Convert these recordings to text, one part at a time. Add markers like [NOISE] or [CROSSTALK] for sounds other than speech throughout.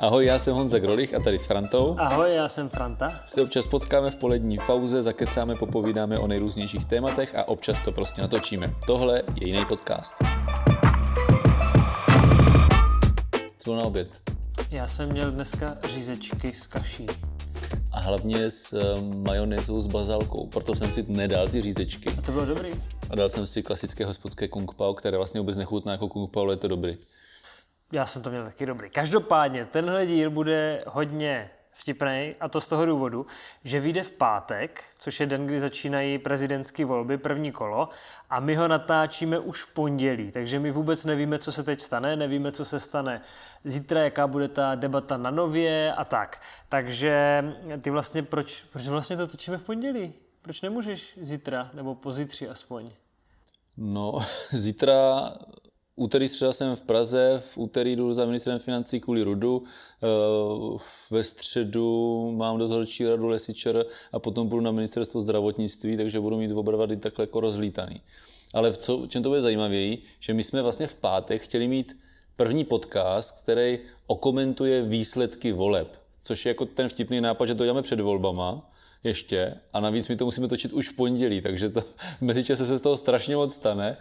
Ahoj, já jsem Honza Grolich a tady s Frantou. Ahoj, já jsem Franta. Se občas potkáme v polední pauze, zakecáme, popovídáme o nejrůznějších tématech a občas to prostě natočíme. Tohle je jiný podcast. Co na oběd? Já jsem měl dneska řízečky s kaší. A hlavně s uh, majonézou s bazalkou, proto jsem si nedal ty řízečky. A to bylo dobrý. A dal jsem si klasické hospodské kung pao, které vlastně vůbec nechutná jako kung pao, ale je to dobrý. Já jsem to měl taky dobrý. Každopádně, tenhle díl bude hodně vtipný a to z toho důvodu, že vyjde v pátek, což je den, kdy začínají prezidentské volby, první kolo, a my ho natáčíme už v pondělí, takže my vůbec nevíme, co se teď stane, nevíme, co se stane zítra, jaká bude ta debata na nově a tak. Takže ty vlastně, proč, proč vlastně to točíme v pondělí? Proč nemůžeš zítra, nebo pozítří aspoň? No, [LAUGHS] zítra úterý, středa jsem v Praze, v úterý jdu za ministrem financí kvůli Rudu, eh, ve středu mám dozorčí radu Lesičer a potom budu na ministerstvo zdravotnictví, takže budu mít oba dva takhle jako rozlítaný. Ale v co, čem to bude zajímavěji, že my jsme vlastně v pátek chtěli mít první podcast, který okomentuje výsledky voleb, což je jako ten vtipný nápad, že to děláme před volbama, ještě a navíc my to musíme točit už v pondělí, takže to [LAUGHS] mezi se z toho strašně moc stane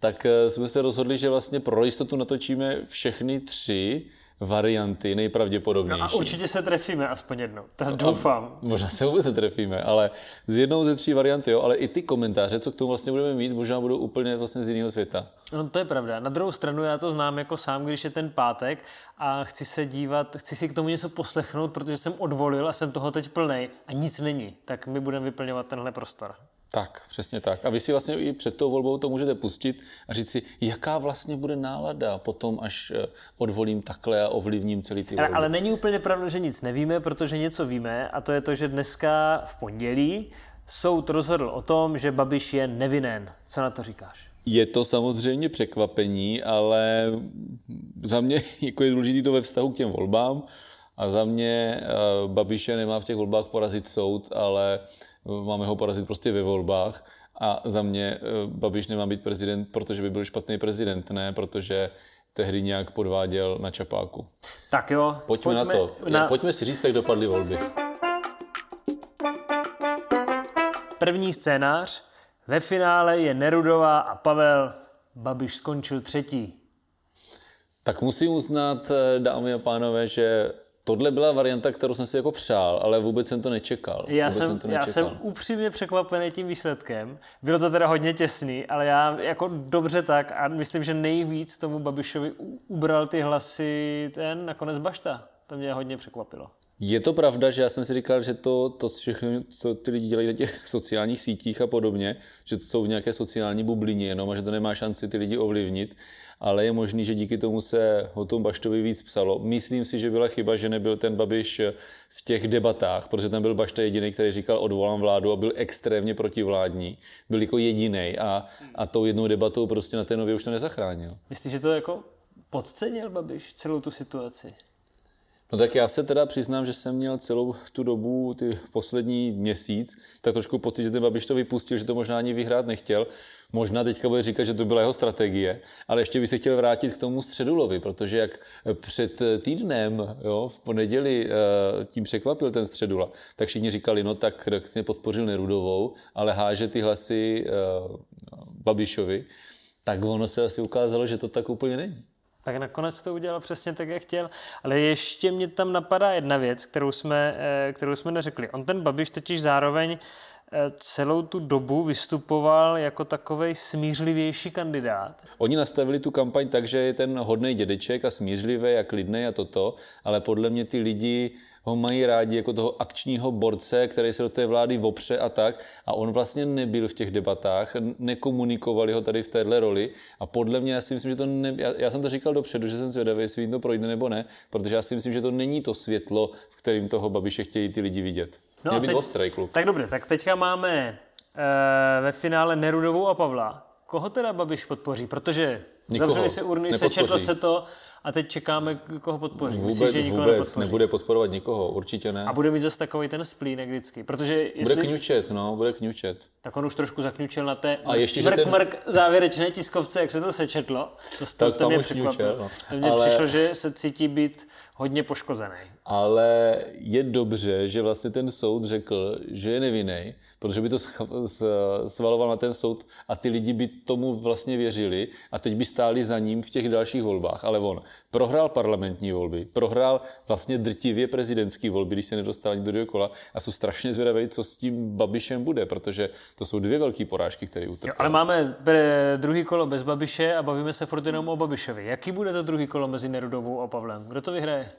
tak eh, jsme se rozhodli, že vlastně pro jistotu natočíme všechny tři varianty nejpravděpodobnější. No a určitě se trefíme aspoň jednou, to doufám. možná se vůbec netrefíme, ale z jednou ze tří varianty, jo, ale i ty komentáře, co k tomu vlastně budeme mít, možná budou úplně vlastně z jiného světa. No to je pravda. Na druhou stranu já to znám jako sám, když je ten pátek a chci se dívat, chci si k tomu něco poslechnout, protože jsem odvolil a jsem toho teď plnej a nic není, tak my budeme vyplňovat tenhle prostor. Tak, přesně tak. A vy si vlastně i před tou volbou to můžete pustit a říct si, jaká vlastně bude nálada potom, až eh, odvolím takhle a ovlivním celý ty volby. Ale není úplně pravda, že nic nevíme, protože něco víme a to je to, že dneska v pondělí soud rozhodl o tom, že Babiš je nevinen. Co na to říkáš? Je to samozřejmě překvapení, ale za mě [LAUGHS] jako je důležité to ve vztahu k těm volbám a za mě uh, Babiše nemá v těch volbách porazit soud, ale máme ho porazit prostě ve volbách. A za mě eh, Babiš nemá být prezident, protože by byl špatný prezident, ne protože tehdy nějak podváděl na čapáku. Tak jo. Pojďme, pojďme na to. Na... Pojďme si říct, jak dopadly volby. První scénář. Ve finále je Nerudová a Pavel. Babiš skončil třetí. Tak musím uznat, eh, dámy a pánové, že Tohle byla varianta, kterou jsem si jako přál, ale vůbec jsem to nečekal. Já, jsem, jsem, to nečekal. já jsem upřímně překvapený tím výsledkem. Bylo to teda hodně těsný, ale já jako dobře tak a myslím, že nejvíc tomu Babišovi ubral ty hlasy ten nakonec Bašta. To mě hodně překvapilo. Je to pravda, že já jsem si říkal, že to, to všechno, co ty lidi dělají na těch [LAUGHS] sociálních sítích a podobně, že to jsou v nějaké sociální bublině jenom a že to nemá šanci ty lidi ovlivnit, ale je možný, že díky tomu se o tom Baštovi víc psalo. Myslím si, že byla chyba, že nebyl ten Babiš v těch debatách, protože tam byl Bašta jediný, který říkal odvolám vládu a byl extrémně protivládní. Byl jako jediný a, a tou jednou debatou prostě na té nově už to nezachránil. Myslíš, že to jako podcenil Babiš celou tu situaci? No tak já se teda přiznám, že jsem měl celou tu dobu, ty poslední měsíc, tak trošku pocit, že ten Babiš to vypustil, že to možná ani vyhrát nechtěl. Možná teďka bude říkat, že to byla jeho strategie, ale ještě bych se chtěl vrátit k tomu Středulovi, protože jak před týdnem, jo, v pondělí eh, tím překvapil ten Středula, tak všichni říkali, no tak vlastně podpořil Nerudovou, ale háže ty hlasy eh, Babišovi, tak ono se asi ukázalo, že to tak úplně není tak nakonec to udělal přesně tak, jak chtěl. Ale ještě mě tam napadá jedna věc, kterou jsme, eh, kterou jsme neřekli. On ten Babiš totiž zároveň celou tu dobu vystupoval jako takový smířlivější kandidát. Oni nastavili tu kampaň tak, že je ten hodný dědeček a smířlivý a klidný a toto, ale podle mě ty lidi ho mají rádi jako toho akčního borce, který se do té vlády vopře a tak. A on vlastně nebyl v těch debatách, nekomunikovali ho tady v téhle roli. A podle mě, já si myslím, že to ne, já, já jsem to říkal dopředu, že jsem zvědavý, jestli jim to projde nebo ne, protože já si myslím, že to není to světlo, v kterým toho Babiše chtějí ty lidi vidět. No Měl být teď, ostrý klub. Tak dobře, tak teďka máme e, ve finále Nerudovou a Pavla. Koho teda Babiš podpoří? Protože Nikoho. zavřeli se urny, sečetlo se to, a teď čekáme, koho podpoří. Vůbec, Myslíš, že nikoho vůbec nepodpoří? nebude podporovat nikoho, určitě ne. A bude mít zase takový ten splínek vždycky, protože jestli, Bude kňučet, no, bude kňučet. tak on už trošku zakňučel na té A ještě, že mrk, ten- mrk závěrečné tiskovce, jak se to sečetlo. To, to, Tak to tam mě překvapilo. no. To mě Ale- přišlo, že se cítí být hodně poškozený. Ale je dobře, že vlastně ten soud řekl, že je nevinný, protože by to svaloval na ten soud a ty lidi by tomu vlastně věřili a teď by stáli za ním v těch dalších volbách. Ale on prohrál parlamentní volby, prohrál vlastně drtivě prezidentské volby, když se nedostal ani do druhého kola a jsou strašně zvědaví, co s tím Babišem bude, protože to jsou dvě velké porážky, které utrpěl. ale máme druhý kolo bez Babiše a bavíme se furt jenom o Babišovi. Jaký bude to druhý kolo mezi Nerudovou a Pavlem? Kdo to vyhraje?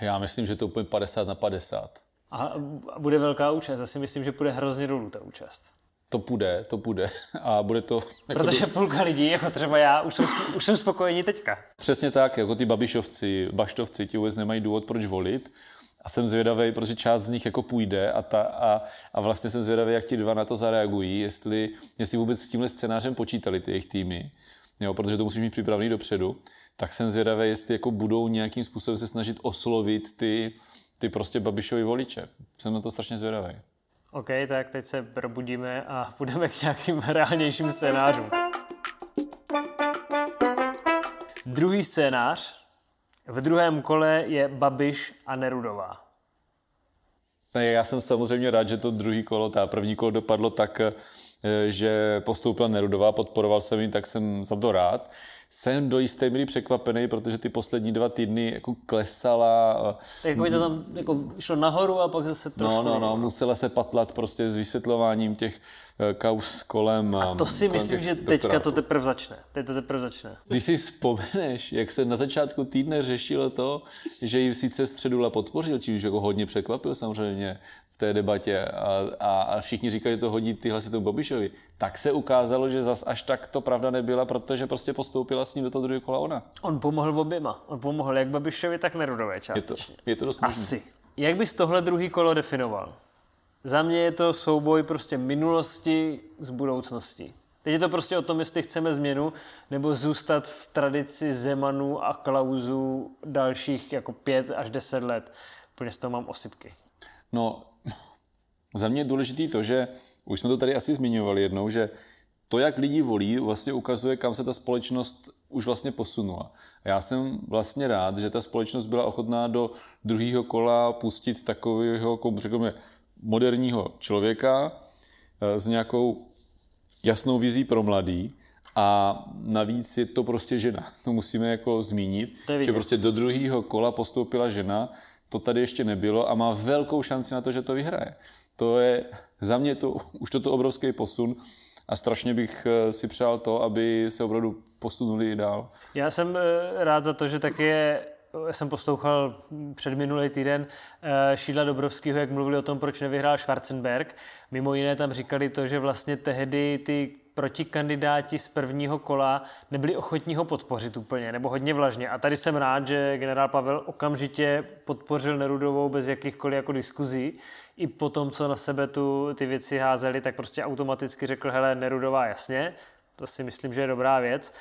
Já myslím, že to úplně 50 na 50. A bude velká účast. Já si myslím, že bude hrozně dolů ta účast. To půjde, to půjde [LAUGHS] a bude to... Jako Protože půlka lidí, jako třeba já, už jsem, už jsem spokojení teďka. Přesně tak, jako ty babišovci, baštovci, ti vůbec nemají důvod, proč volit. A jsem zvědavý, protože část z nich jako půjde a, ta, a, a vlastně jsem zvědavý, jak ti dva na to zareagují, jestli, jestli vůbec s tímhle scénářem počítali ty jejich týmy, jo, protože to musíš mít připravený dopředu, tak jsem zvědavý, jestli jako budou nějakým způsobem se snažit oslovit ty, ty prostě babišovi voliče. Jsem na to strašně zvědavý. OK, tak teď se probudíme a půjdeme k nějakým reálnějším scénářům. Druhý scénář. V druhém kole je Babiš a Nerudová. Ne, já jsem samozřejmě rád, že to druhý kolo, ta první kolo dopadlo tak, eh, že postoupila Nerudová, podporoval jsem ji, tak jsem za to rád. Jsem do jisté míry překvapený, protože ty poslední dva týdny jako klesala. Jako by to tam jako šlo nahoru a pak zase trošku. No, no, no, musela se patlat prostě s vysvětlováním těch eh, kaus kolem. A to si myslím, že teďka to teprve začne. Teď to teprve začne. Když si vzpomeneš, jak se na začátku týdne řešilo to, že ji sice Středula podpořil, čímž jako hodně překvapil samozřejmě v té debatě a, a, a všichni říkali, že to hodí ty hlasy tomu Babišovi, tak se ukázalo, že zas až tak to pravda nebyla, protože prostě postoupila s ním do toho druhého kola ona. On pomohl oběma. On pomohl jak Babišovi, tak Nerudové Je to, částečně. je to dost možný. Asi. Jak bys tohle druhý kolo definoval? Za mě je to souboj prostě minulosti s budoucností. Teď je to prostě o tom, jestli chceme změnu, nebo zůstat v tradici Zemanu a Klauzu dalších jako pět až deset let. Úplně z toho mám osypky. No, [LAUGHS] za mě je důležitý to, že už jsme to tady asi zmiňovali jednou, že to, jak lidi volí, vlastně ukazuje, kam se ta společnost už vlastně posunula. A Já jsem vlastně rád, že ta společnost byla ochotná do druhého kola pustit takového, jako řekněme, moderního člověka eh, s nějakou jasnou vizí pro mladý a navíc je to prostě žena. [LAUGHS] To musíme jako zmínit, To že prostě do druhého kola postoupila žena, to tady ještě nebylo a má velkou šanci na to, že to vyhraje. To je za mě to, [LAUGHS] už toto obrovský posun a strašně bych eh, si přál to, aby se opravdu posunuli dál. Já jsem eh, rád za to, že taky je, jsem poslouchal před minulý týden eh, Šídla Dobrovského, jak mluvili o tom, proč nevyhrál Schwarzenberg. Mimo jiné tam říkali to, že vlastně tehdy ty protikandidáti z prvního kola nebyli ochotní ho podpořit úplně, nebo hodně vlažně. A tady jsem rád, že generál Pavel okamžitě podpořil Nerudovou bez jakýchkoliv jako diskuzí. I po tom, co na sebe tu ty věci házeli, tak prostě automaticky řekl, hele, Nerudová, jasně, to si myslím, že je dobrá věc,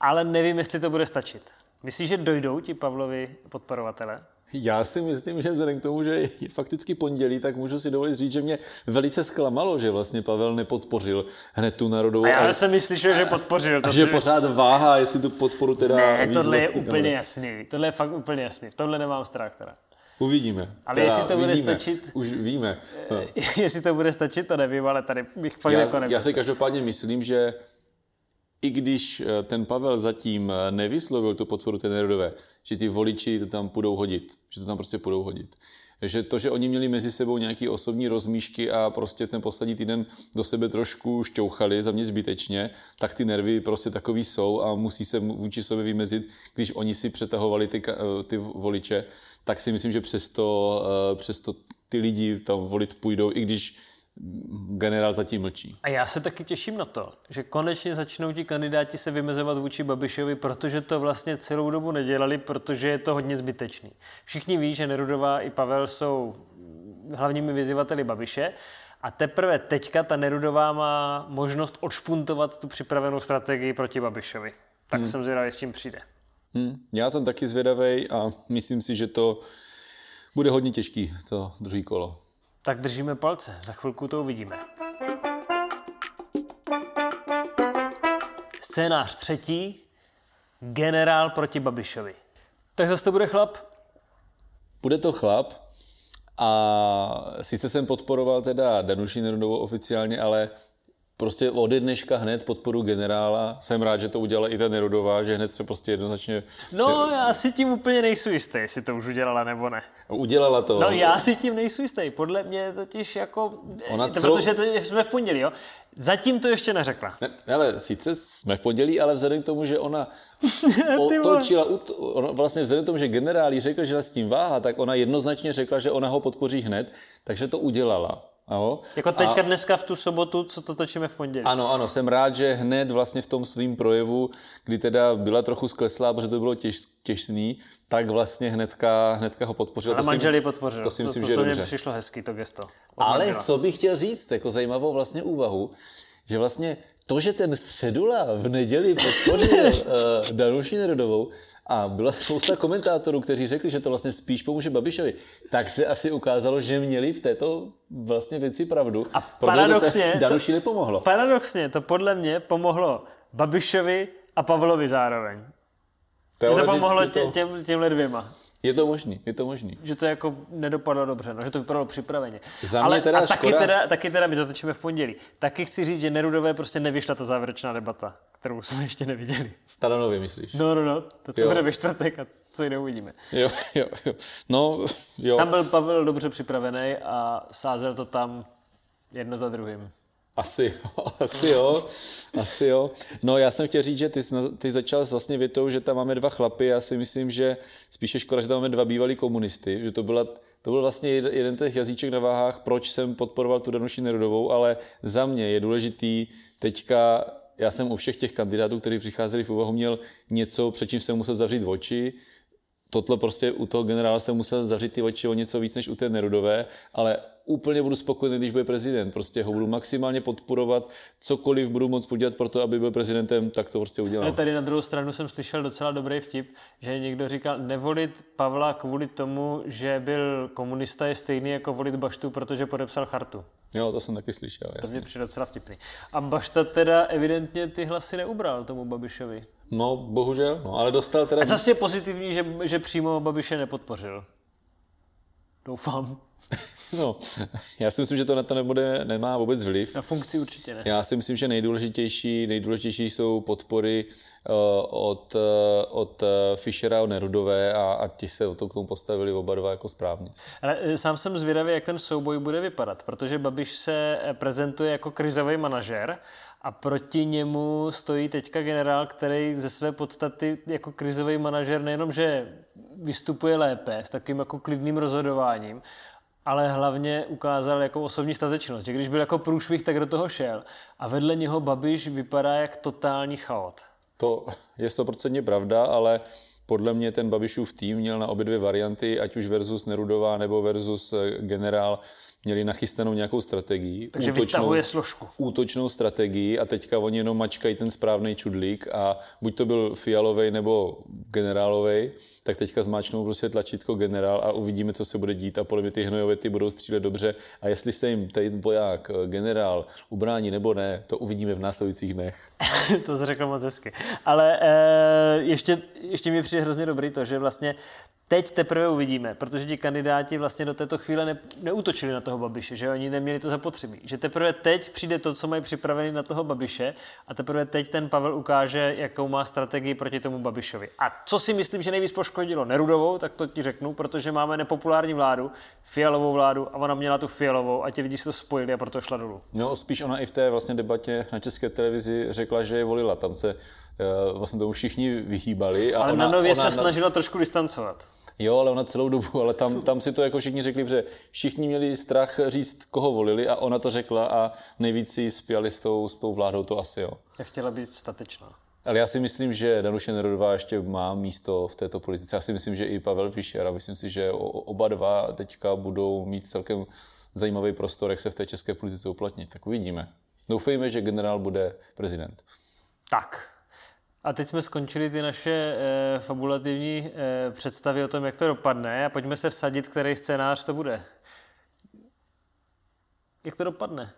ale nevím, jestli to bude stačit. Myslíš, že dojdou ti Pavlovi podporovatele? Já si myslím, že vzhledem k tomu, že je fakticky pondělí, tak můžu si dovolit říct, že mě velice zklamalo, že vlastně Pavel nepodpořil hned tu národovou. A já jsem myslel, že podpořil. To a že si... pořád váha, jestli tu podporu teda... Ne, tohle je úplně nebo- jasný. Tohle je fakt úplně jasný. V tomhle nemám strach teda. Uvidíme. Ale jestli to bude vidíme. stačit- Už víme. No. [LAUGHS] jestli to bude stačit, to nevím, ale tady bych fakt jako Já, nebyl. já si každopádně myslím, že i když eh, ten Pavel zatím eh, nevyslovil tu podporu té Nerodové, že ty voliči to tam půjdou hodit, že to tam prostě půjdou hodit. Že to, že oni měli mezi sebou nějaké osobní rozmíšky a prostě ten poslední týden do sebe trošku šťouchali, za mě zbytečně, tak ty nervy prostě takový jsou a musí se vůči sobě vymezit, když oni si přetahovali ty, eh, ty voliče, tak si myslím, že přesto, přesto ty lidi tam volit půjdou, i když generál zatím mlčí. A já se taky těším na to, že konečně začnou ti kandidáti se vymezovat vůči Babišovi, protože to vlastně celou dobu nedělali, protože je to hodně zbytečný. Všichni ví, že Nerudová i Pavel jsou hlavními vyzývateli Babiše a teprve teďka ta Nerudová má možnost odšpuntovat tu připravenou strategii proti Babišovi. Tak hmm. jsem zvědavý, s čím přijde. Hmm, já jsem taky zvědavý a myslím si, že to bude hodně těžký, to druhý kolo. Tak držíme palce, za chvilku to uvidíme. Scénář třetí, generál proti Babišovi. Tak zase to bude chlap? Bude to chlap a sice jsem podporoval teda Danuši Nerudovou oficiálně, ale prostě ode dneška hned podporu generála. Jsem rád, že to udělala i ta Nerudová, že hned se prostě jednoznačně... No, já si tím úplně nejsou jistý, jestli to už udělala nebo ne. Udělala to. No, já si tím nejsou jistý. Podle mě totiž jako... Ona to, celou- Protože to jsme v pondělí, jo? Zatím to ještě neřekla. Ne, ale sice jsme v pondělí, ale vzhledem k tomu, že ona [LAUGHS] otočila, ona vlastně vzhledem k tomu, že generál jí řekl, že s tím váha, tak ona jednoznačně řekla, že ona ho podpoří hned, takže to udělala. Jo? Jako teďka dneska v tu sobotu, co to točíme v pondělí. Ano, ano, jsem rád, že hned vlastně v tom svým projevu, kdy teda byla trochu skleslá, protože to bylo těž, těžný, tak vlastně hnedka, hnedka ho podpořila. A To si- manžel ji podpořil. To si myslím, to, že to, je to dobře. mě přišlo hezky, to gesto. Od Ale manžela. co bych chtěl říct, jako zajímavou vlastně úvahu, že vlastně to, že ten středula v neděli podpořil uh, [LAUGHS] Danuši Nerudovou a byla spousta komentátorů, kteří řekli, že to vlastně spíš pomůže Babišovi, tak se asi ukázalo, že měli v této vlastně věci pravdu. A paradoxně [LAUGHS] to to- Danuši nepomohlo. Paradoxně to podle mě pomohlo Babišovi a Pavlovi zároveň. To pomohlo tě, těm, těmhle dvěma. Je to možný, je to možný. Že to jako nedopadlo dobře, no, že to vypadalo připraveně. Za mě Ale teda a taky škoda- teda, taky teda, my to točíme v pondělí, taky chci říct, že Nerudové prostě nevyšla ta závěrečná debata, kterou jsme ještě neviděli. Taranově myslíš? No, no, no, to, co Jo. bude ve čtvrtek a co jiného uvidíme. Jo, jo, jo. No, jo. Tam byl Pavel dobře připravený a sázel to tam jedno za druhým. Asi jo, [LAUGHS] asi jo, asi jo. No já jsem chtěl říct, že ty, ty začal vlastně větou, že tam máme dva chlapy. Já si myslím, že spíše škoda, že tam máme dva bývalí komunisty. Že to, byla, to byl vlastně jeden, těch jazyček na váhách, proč jsem podporoval tu Danuši Nerudovou, ale za mě je důležitý teďka, já jsem u všech těch kandidátů, kteří přicházeli v úvahu, měl něco, před čím jsem musel zavřít oči, tohle prostě u toho generála jsem musel zavřít ty oči o něco víc než u té Nerudové, ale úplně budu spokojený, když bude prezident. Prostě ho budu maximálně podporovat, cokoliv budu moct udělat pro to, aby byl prezidentem, tak to prostě Ale udělám. tady na druhou stranu jsem slyšel docela dobrý vtip, že někdo říkal, nevolit Pavla kvůli tomu, že byl komunista je stejný jako volit Baštu, protože podepsal chartu. Jo, to jsem taky slyšel, To jasně. mě přijde docela vtipný. A Bašta teda evidentně ty hlasy neubral tomu Babišovi. No, bohužel, no, ale dostal teda... A zase je pozitivní, že, že přímo Babiše nepodpořil. Doufám. No, já si myslím, že to na to nebude, nemá vůbec vliv. Na funkci určitě ne. Já si myslím, že nejdůležitější, nejdůležitější jsou podpory uh, od, uh, od uh, Fischera a od Nerudové a, a ti se o to k tomu postavili oba dva jako správně. Ale sám jsem zvědavý, jak ten souboj bude vypadat, protože Babiš se prezentuje jako krizový manažer a proti němu stojí teďka generál, který ze své podstaty jako krizový manažer nejenom, že vystupuje lépe s takovým jako klidným rozhodováním, ale hlavně ukázal jako osobní statečnost, že když byl jako průšvih, tak do toho šel. A vedle něho Babiš vypadá jak totální chaot. To je stoprocentně pravda, ale podle mě ten Babišův tým měl na obě dvě varianty, ať už versus Nerudová nebo versus eh, generál, měli nachystanou nějakou strategii. Takže vytahuje složku. útočnou strategii a teďka oni jenom mačkají ten správný čudlík a buď to byl fialovej nebo generálovej, tak teďka zmáčknou prostě tlačítko generál a uvidíme, co se bude dít a podle mě ty hnojovety budou střílet dobře a jestli se jim ten voják, eh, generál ubrání nebo ne, to uvidíme v následujících dnech. [LAUGHS] to jsi řekl moc hezky. Ale e, ještě, ještě mi přijde hrozně dobrý to, že vlastně teď teprve uvidíme, protože ti kandidáti vlastně do této chvíle ne, neútočili na toho Babiše, že oni neměli to zapotřebí. Že teprve teď přijde to, co mají připravené na toho Babiše a teprve teď ten Pavel ukáže, jakou má strategii proti tomu Babišovi. A co si myslím, že nejvíc poškodilo Nerudovou, tak to ti řeknu, protože máme nepopulární vládu, fialovou vládu a ona měla tu fialovou a ti lidi si to spojili a proto šla dolů. No, spíš ona i v té vlastně debatě na české televizi řekla, že je volila. Tam se uh, vlastně tomu všichni vyhýbali. A Ale ona, na nově ona, se snažila trošku distancovat. Jo, ale ona celou dobu, ale tam, tam si to jako všichni řekli, že všichni měli strach říct, koho volili a ona to řekla a nejvíc si spěli s tou, s tou vládou, to asi jo. Já chtěla být statečná. Ale já si myslím, že Danuše Nerudová ještě má místo v této politice. Já si myslím, že i Pavel Fischer a myslím si, že oba dva teďka budou mít celkem zajímavý prostor, jak se v té české politice uplatnit. Tak uvidíme. Doufejme, že generál bude prezident. Tak. A teď jsme skončili ty naše e, fabulativní e, představy o tom, jak to dopadne a pojďme se vsadit, který scénář to bude. Jak to dopadne?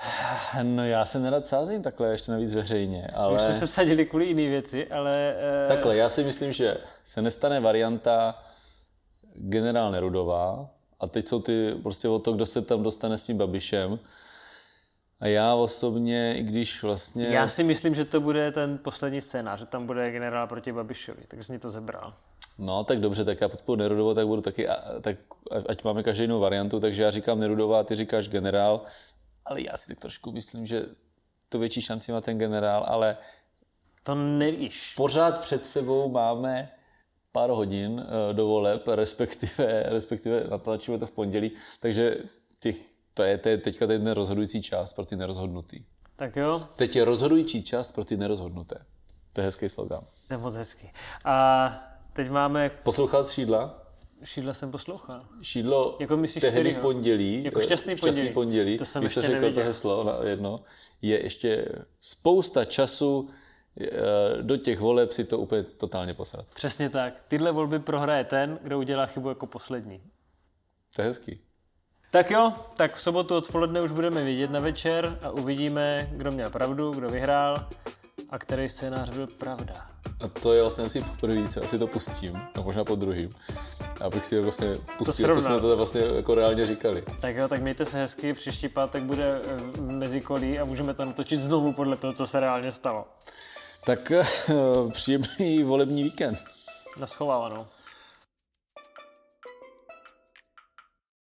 [SIGHS] No já se nerad sázím takhle ještě navíc veřejně, ale... Už jsme se vsadili kvůli jiné věci, ale... E... Takhle, já si myslím, že se nestane varianta generál Nerudová a teď jsou ty prostě o to, kdo se tam dostane s tím Babišem. A já osobně, i když vlastně... Já si myslím, že to bude ten poslední scénář, že tam bude generál proti Babišovi, tak jsi to zebral. No, tak dobře, tak já podporu Nerudovou, tak budu taky, tak ať máme každý jinou variantu, takže já říkám Nerudová, ty říkáš generál, ale já si tak trošku myslím, že to větší šanci má ten generál, ale to nevíš. Pořád před sebou máme pár hodin eh, do voleb, respektive, respektive natáčíme to v pondělí, takže těch, to, je, to je teďka ten rozhodující čas pro ty nerozhodnutý. Tak jo. Teď je rozhodující čas pro ty nerozhodnuté. To je hezký slogan. To je moc hezký. A teď máme... Poslouchal z Šídla? Šídla jsem poslouchal. Šídlo jako myslíš tehdy v pondělí, jako šťastný pondělí. šťastný pondělí, to jsem ještě řekl neviděl. to heslo na jedno, je ještě spousta času Eh, do těch voleb si to úplně totálně posrat. Přesně tak. Tyhle volby prohraje ten, kdo udělá chybu jako poslední. To je hezký. Tak jo, tak v sobotu odpoledne už budeme vidět na večer a uvidíme, kdo měl pravdu, kdo vyhrál a který scénář byl pravda. A to je vlastně asi poprvé, co asi to pustím, no možná po druhým, abych si vlastně pustil, co jsme to vlastně jako reálně říkali. Tak jo, tak mějte se hezky, příští pátek bude v mezikolí a můžeme to natočit znovu podle toho, co se reálně stalo. Tak [LAUGHS] příjemný volební víkend. Naschovávanou.